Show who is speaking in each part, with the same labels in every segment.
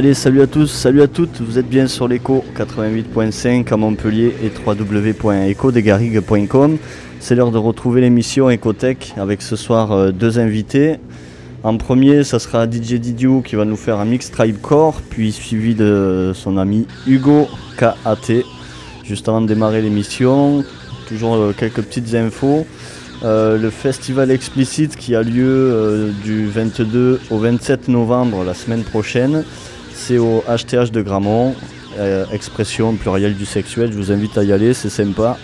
Speaker 1: Allez, salut à tous, salut à toutes, vous êtes bien sur l'écho 88.5 à Montpellier et www.ecodegarigue.com. C'est l'heure de retrouver l'émission Ecotech avec ce soir euh, deux invités. En premier, ça sera DJ Didio qui va nous faire un mix Tribe Core, puis suivi de son ami Hugo KAT. Juste avant de démarrer l'émission, toujours euh, quelques petites infos. Euh, le festival explicite qui a lieu du 22 au 27 novembre la semaine prochaine, c'est au HTH de Gramont, expression plurielle du sexuel, je vous invite à y aller, c'est sympa.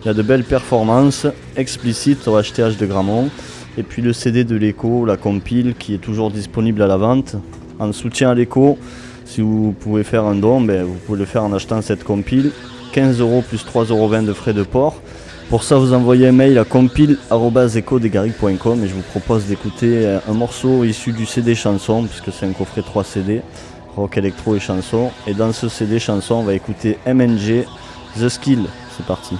Speaker 1: Il y a de belles performances explicites au HTH de Gramont. Et puis le CD de l'écho, la compile, qui est toujours disponible à la vente. En soutien à l'écho, si vous pouvez faire un don, ben, vous pouvez le faire en achetant cette compile. 15 euros plus 3,20 euros de frais de port. Pour ça, vous envoyez un mail à compile.ecodegaric.com et je vous propose d'écouter un morceau issu du CD chanson, puisque c'est un coffret 3 CD, rock, électro et chanson. Et dans ce CD chanson, on va écouter MNG, The Skill. C'est parti.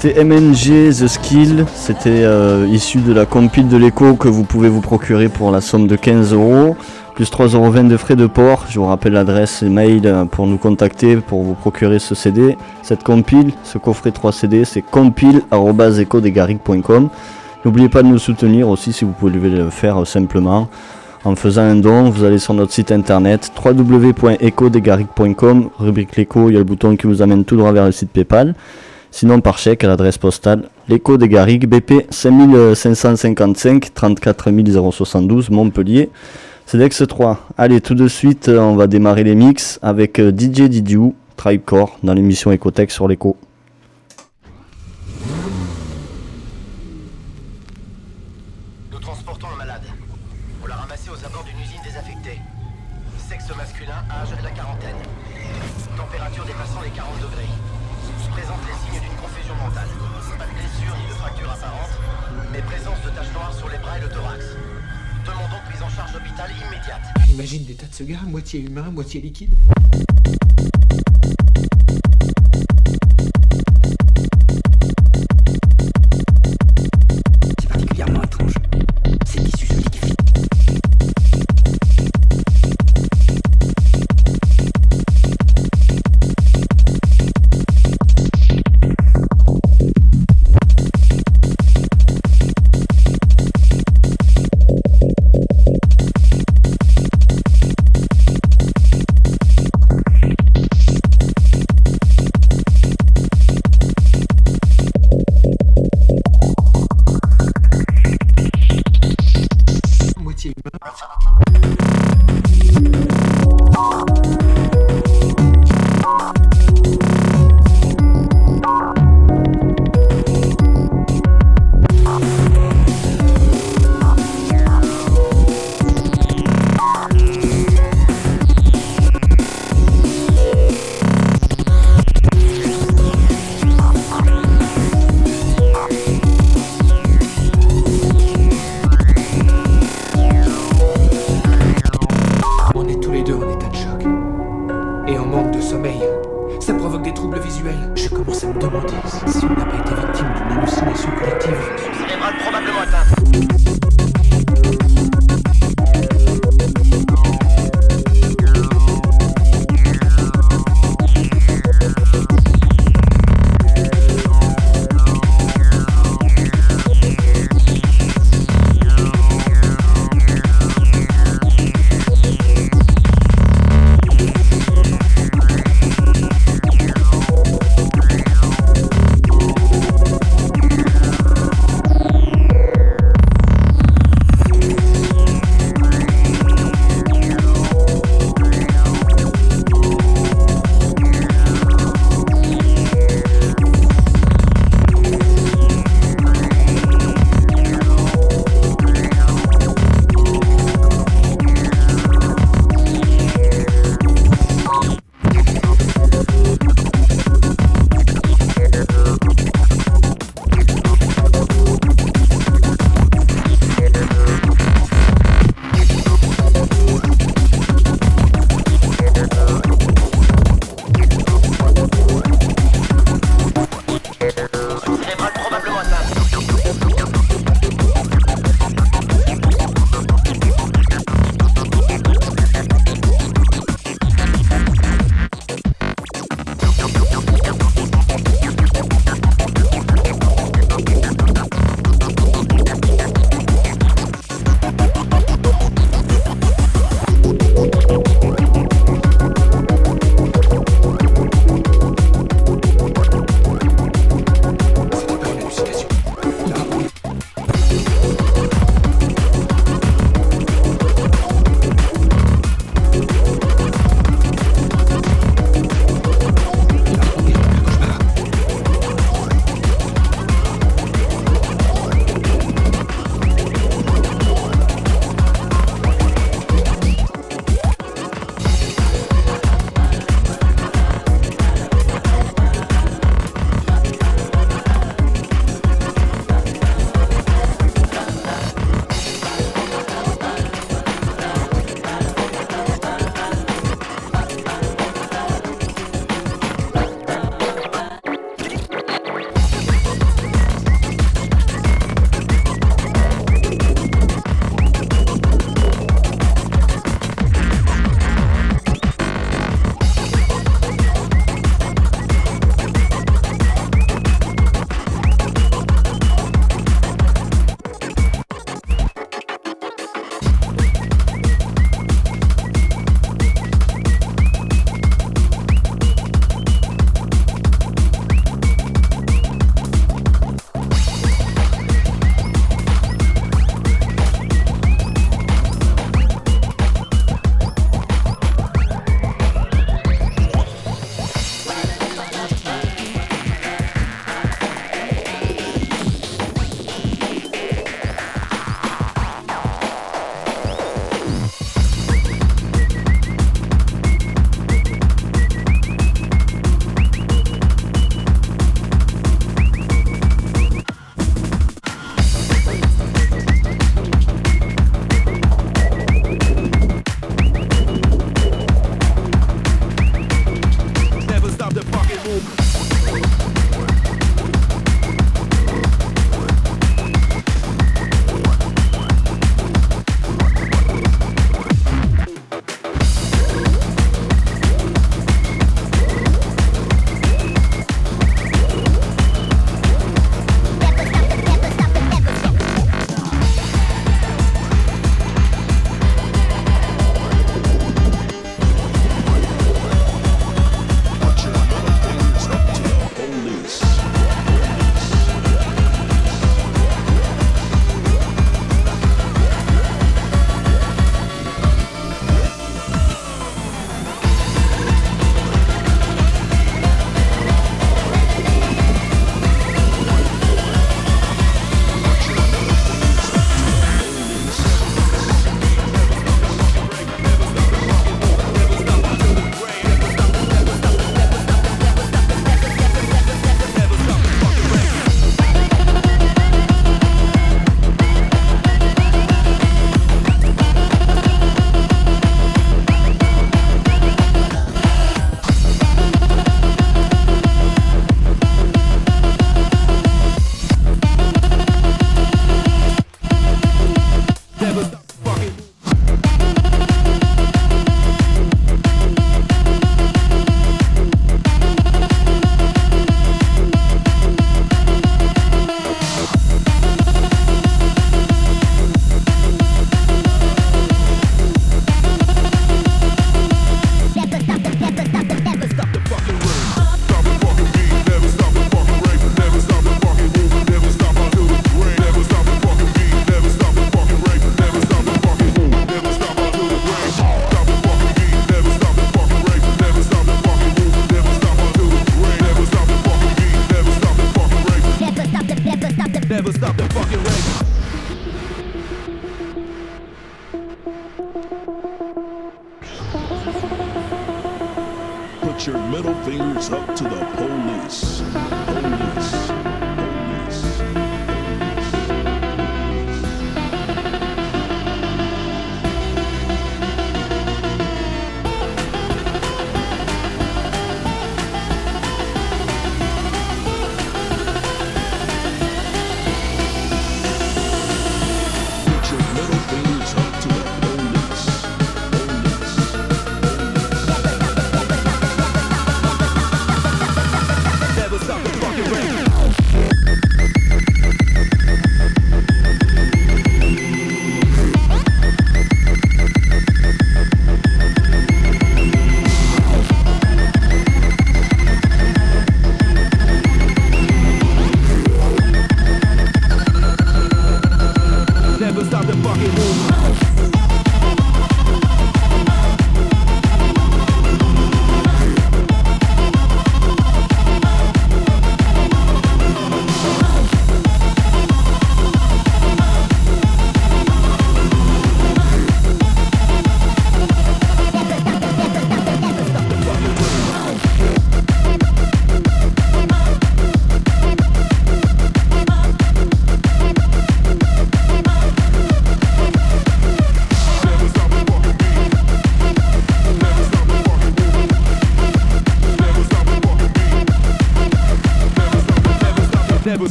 Speaker 1: C'était MNG The Skill. C'était euh, issu de la compile de l'écho que vous pouvez vous procurer pour la somme de 15 euros. Plus 3,20€ de frais de port. Je vous rappelle l'adresse et mail euh, pour nous contacter pour vous procurer ce CD. Cette compile, ce coffret 3 CD, c'est compile.ecodegaric.com. N'oubliez pas de nous soutenir aussi si vous pouvez le faire simplement en faisant un don. Vous allez sur notre site internet www.ecodegaric.com, rubrique l'écho, il y a le bouton qui vous amène tout droit vers le site PayPal. Sinon par chèque à l'adresse postale l'écho des Garrigues BP 5555 34 072 Montpellier. C'est Dex 3. Allez tout de suite on va démarrer les mix avec euh, DJ Didiou, Tribecore dans l'émission Ecotech sur l'écho.
Speaker 2: Moitié humain, moitié liquide.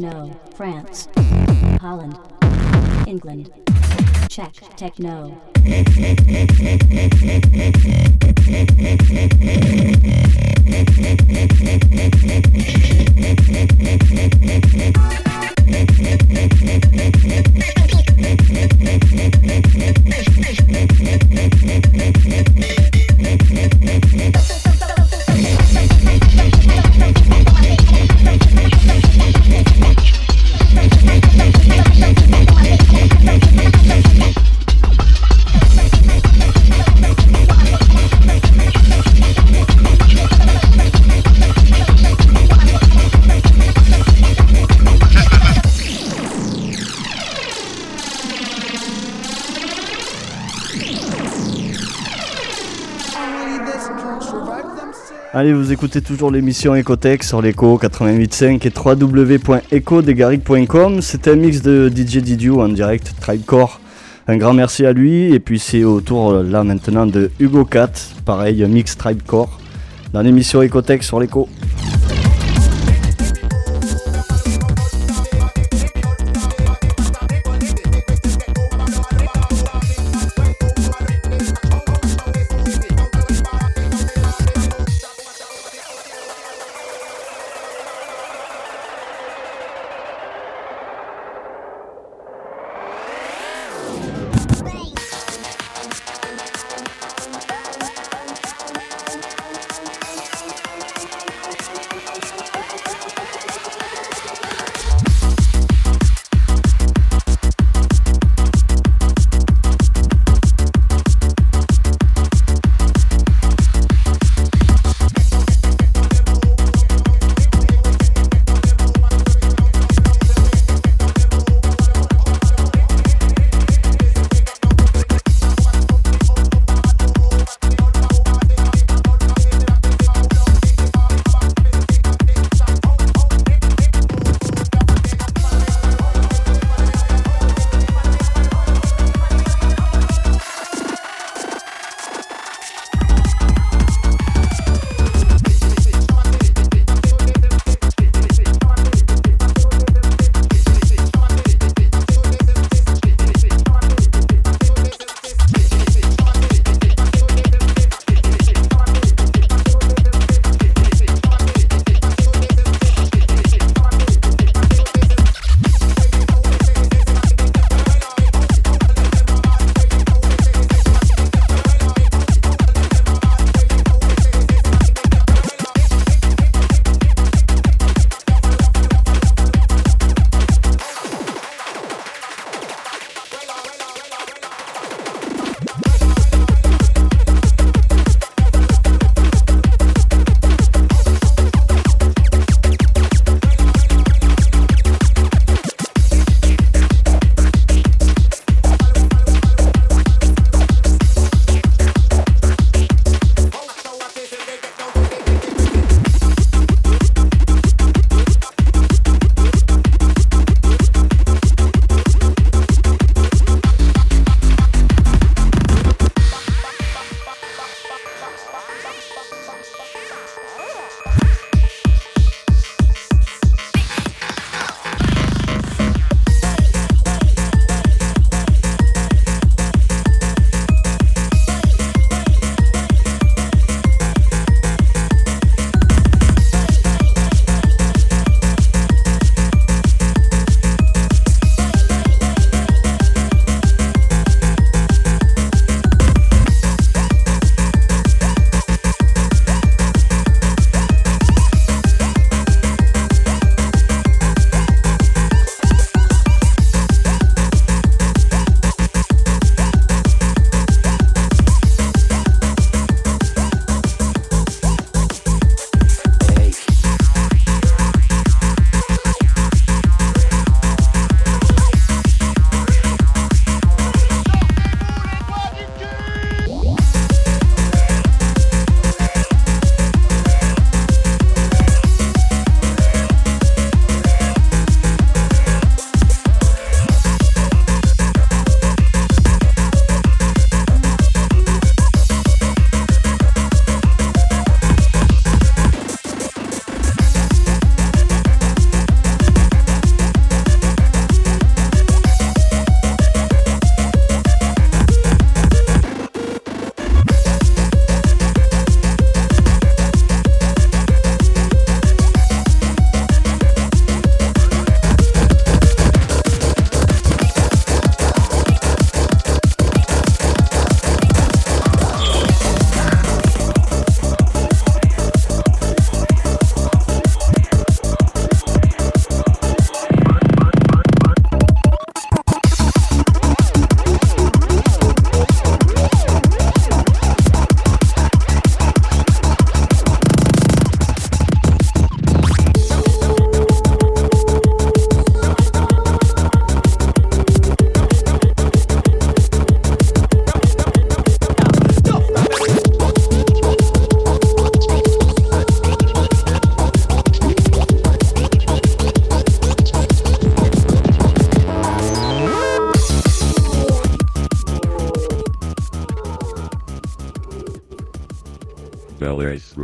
Speaker 3: Techno, France, Holland, England, Czech techno.
Speaker 1: Allez, vous écoutez toujours l'émission Ecotech sur l'Echo 88.5 et www.ecodegaric.com. C'était un mix de DJ Didiou en direct, Tribecore. Un grand merci à lui. Et puis c'est au tour euh, là maintenant de Hugo Cat, pareil, mix Tribecore, dans l'émission Ecotech sur l'Echo.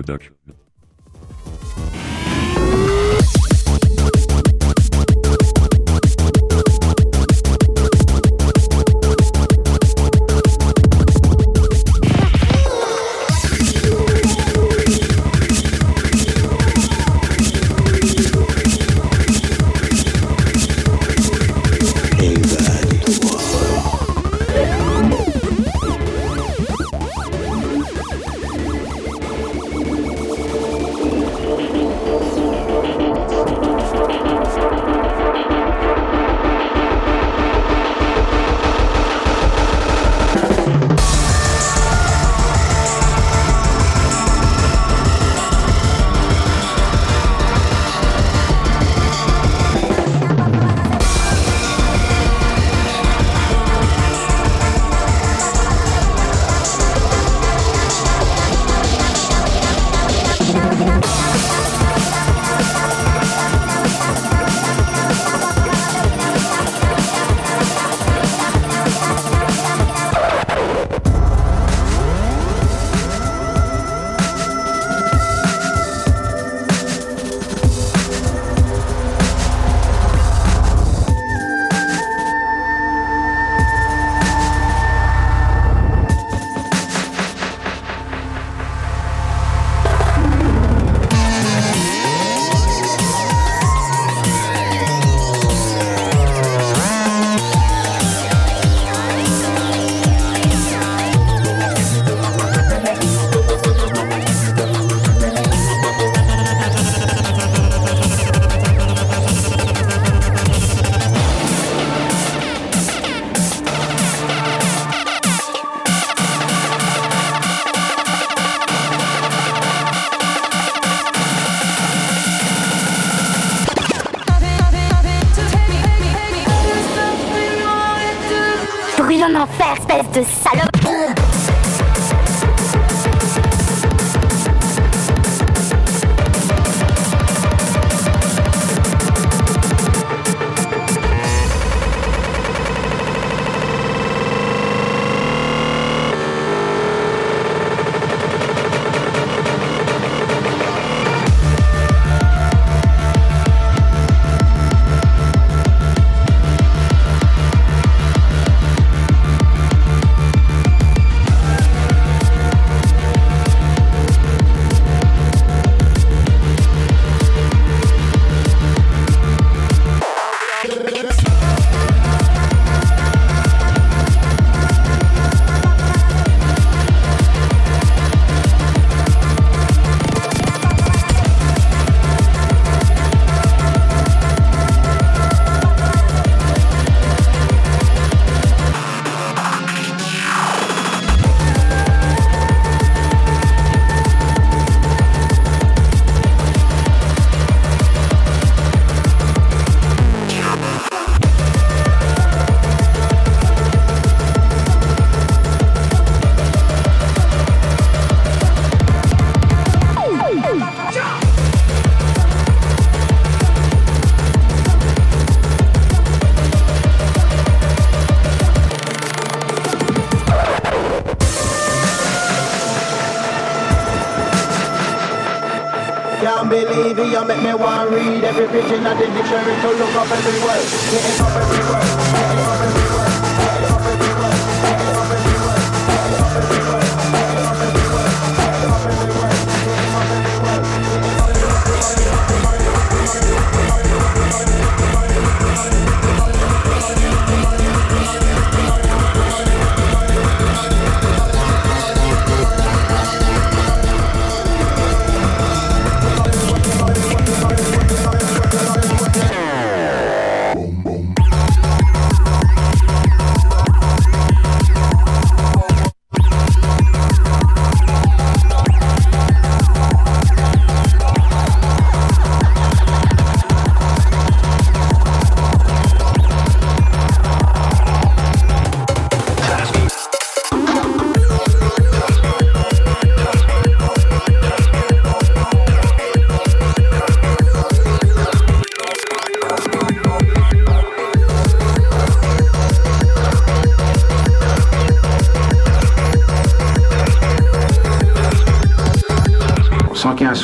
Speaker 4: product. Believe it, you make me want read every page in the dictionary to look up every word. Up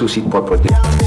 Speaker 5: souci de propreté.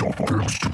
Speaker 6: Stop. Stop.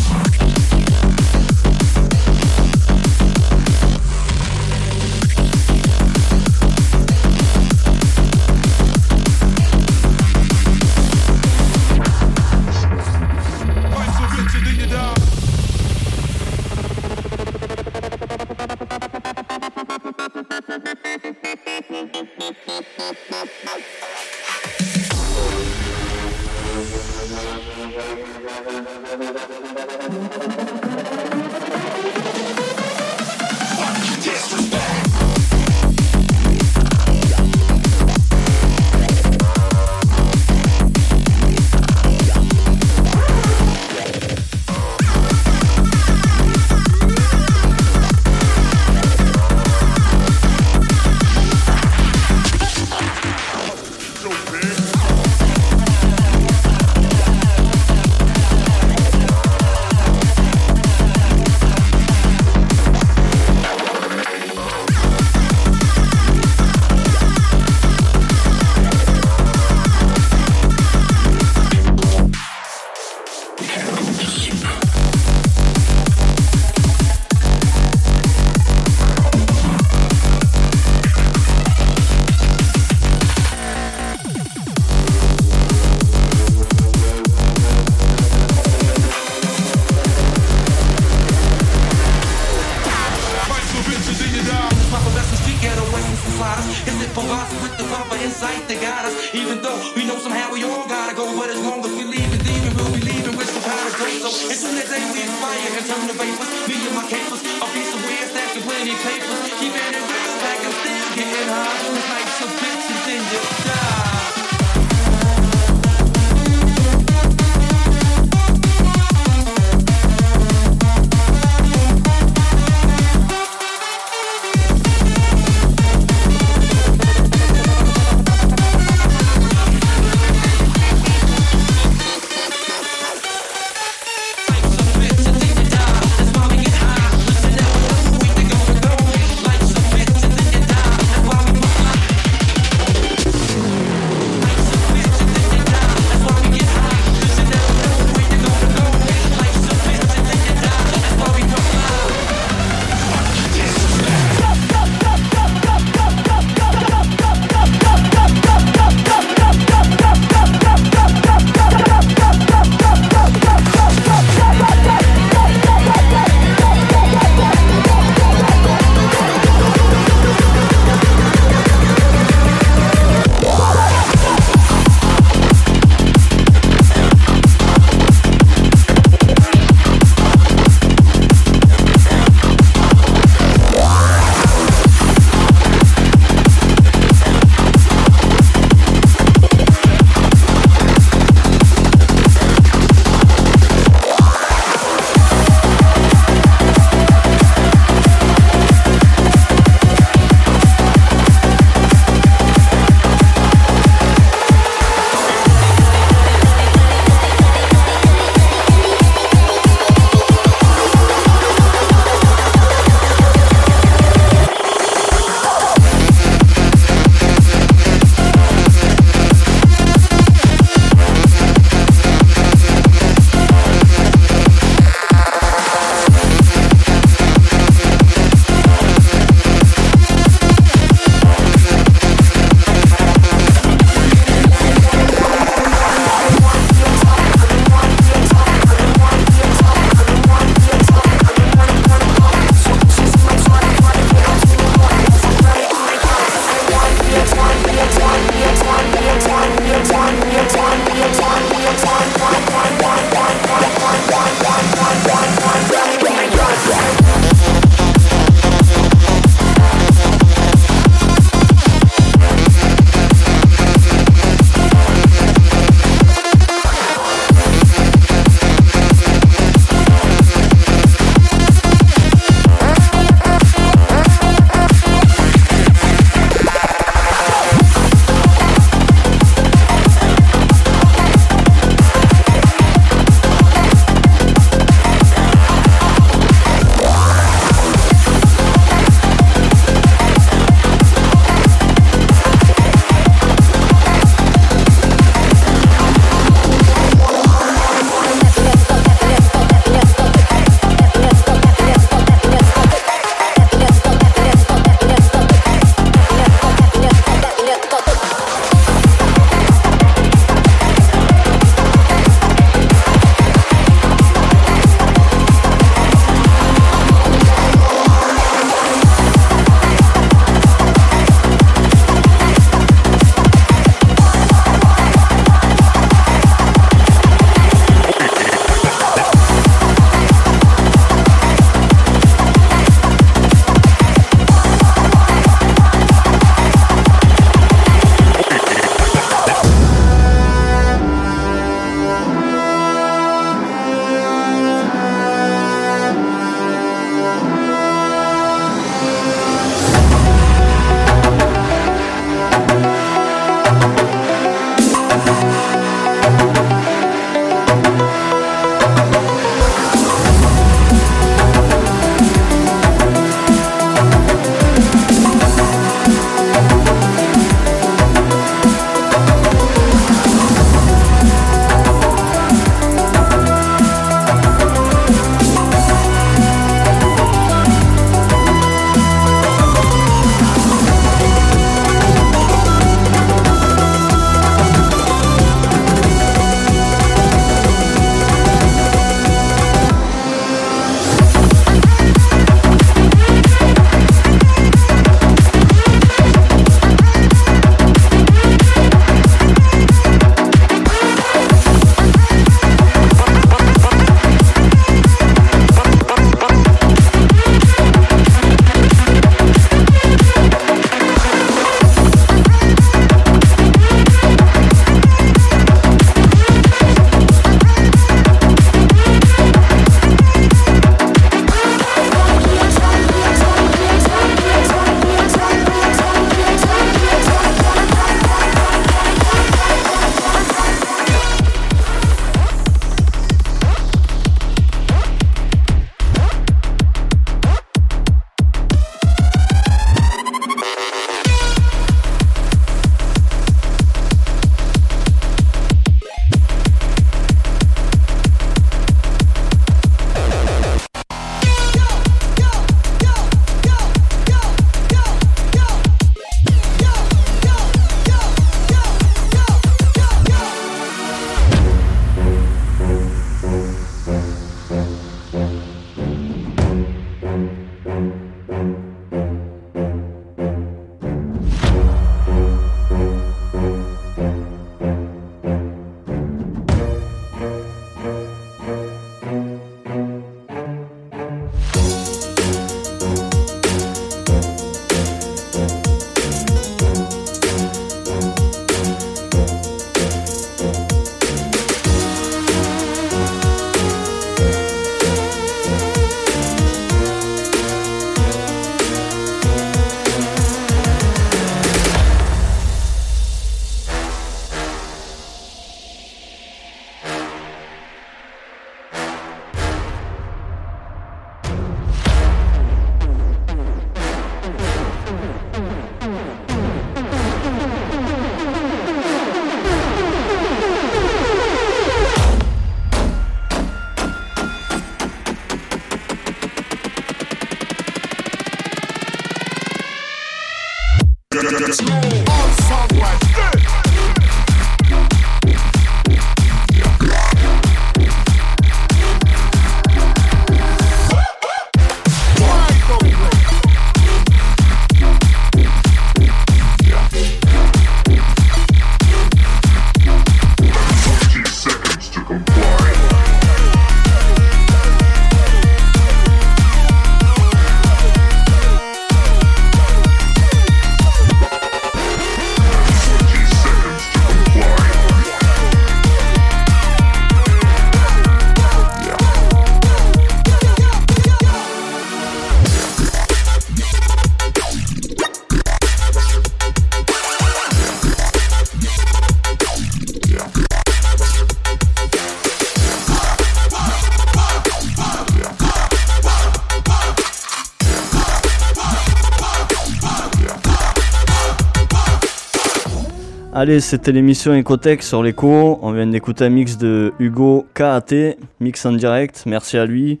Speaker 1: Allez, c'était l'émission Ecotech sur l'écho. On vient d'écouter un mix de Hugo KAT, mix en direct. Merci à lui.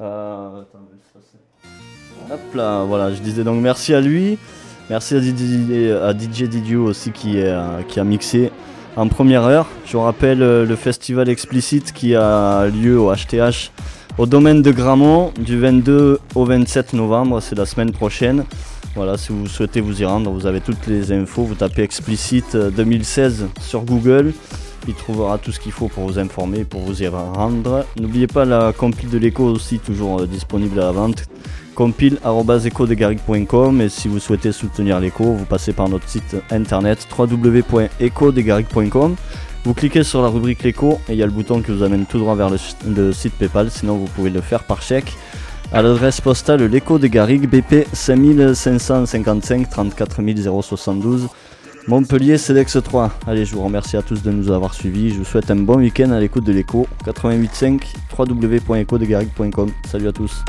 Speaker 1: Euh, Hop là, voilà, je disais donc merci à lui. Merci à DJ, Didio aussi qui, euh, qui a mixé en première heure. Je vous rappelle euh, le festival explicite qui a lieu au HTH au domaine de Gramont du 22 au 27 novembre, c'est la semaine prochaine. Voilà, si vous souhaitez vous y rendre, vous avez toutes les infos. Vous tapez explicite euh, 2016 sur Google. Il trouvera tout ce qu'il faut pour vous informer, pour vous y rendre. N'oubliez pas la compile de l'écho aussi, toujours euh, disponible à la vente. compile.ecodegaric.com et si vous souhaitez soutenir l'écho, vous passez par notre site internet www.ecodegaric.com. Vous cliquez sur la rubrique l'écho et il y a le bouton qui vous amène tout droit vers le site PayPal. Sinon, vous pouvez le faire par chèque à l'adresse postale l'écho des Garrigues BP 5555 34 072 Montpellier CEDEX 3. Allez, je vous remercie à tous de nous avoir suivis. Je vous souhaite un bon week-end à l'écoute de l'écho 88.5 www.ecodegarigue.com. Salut à tous.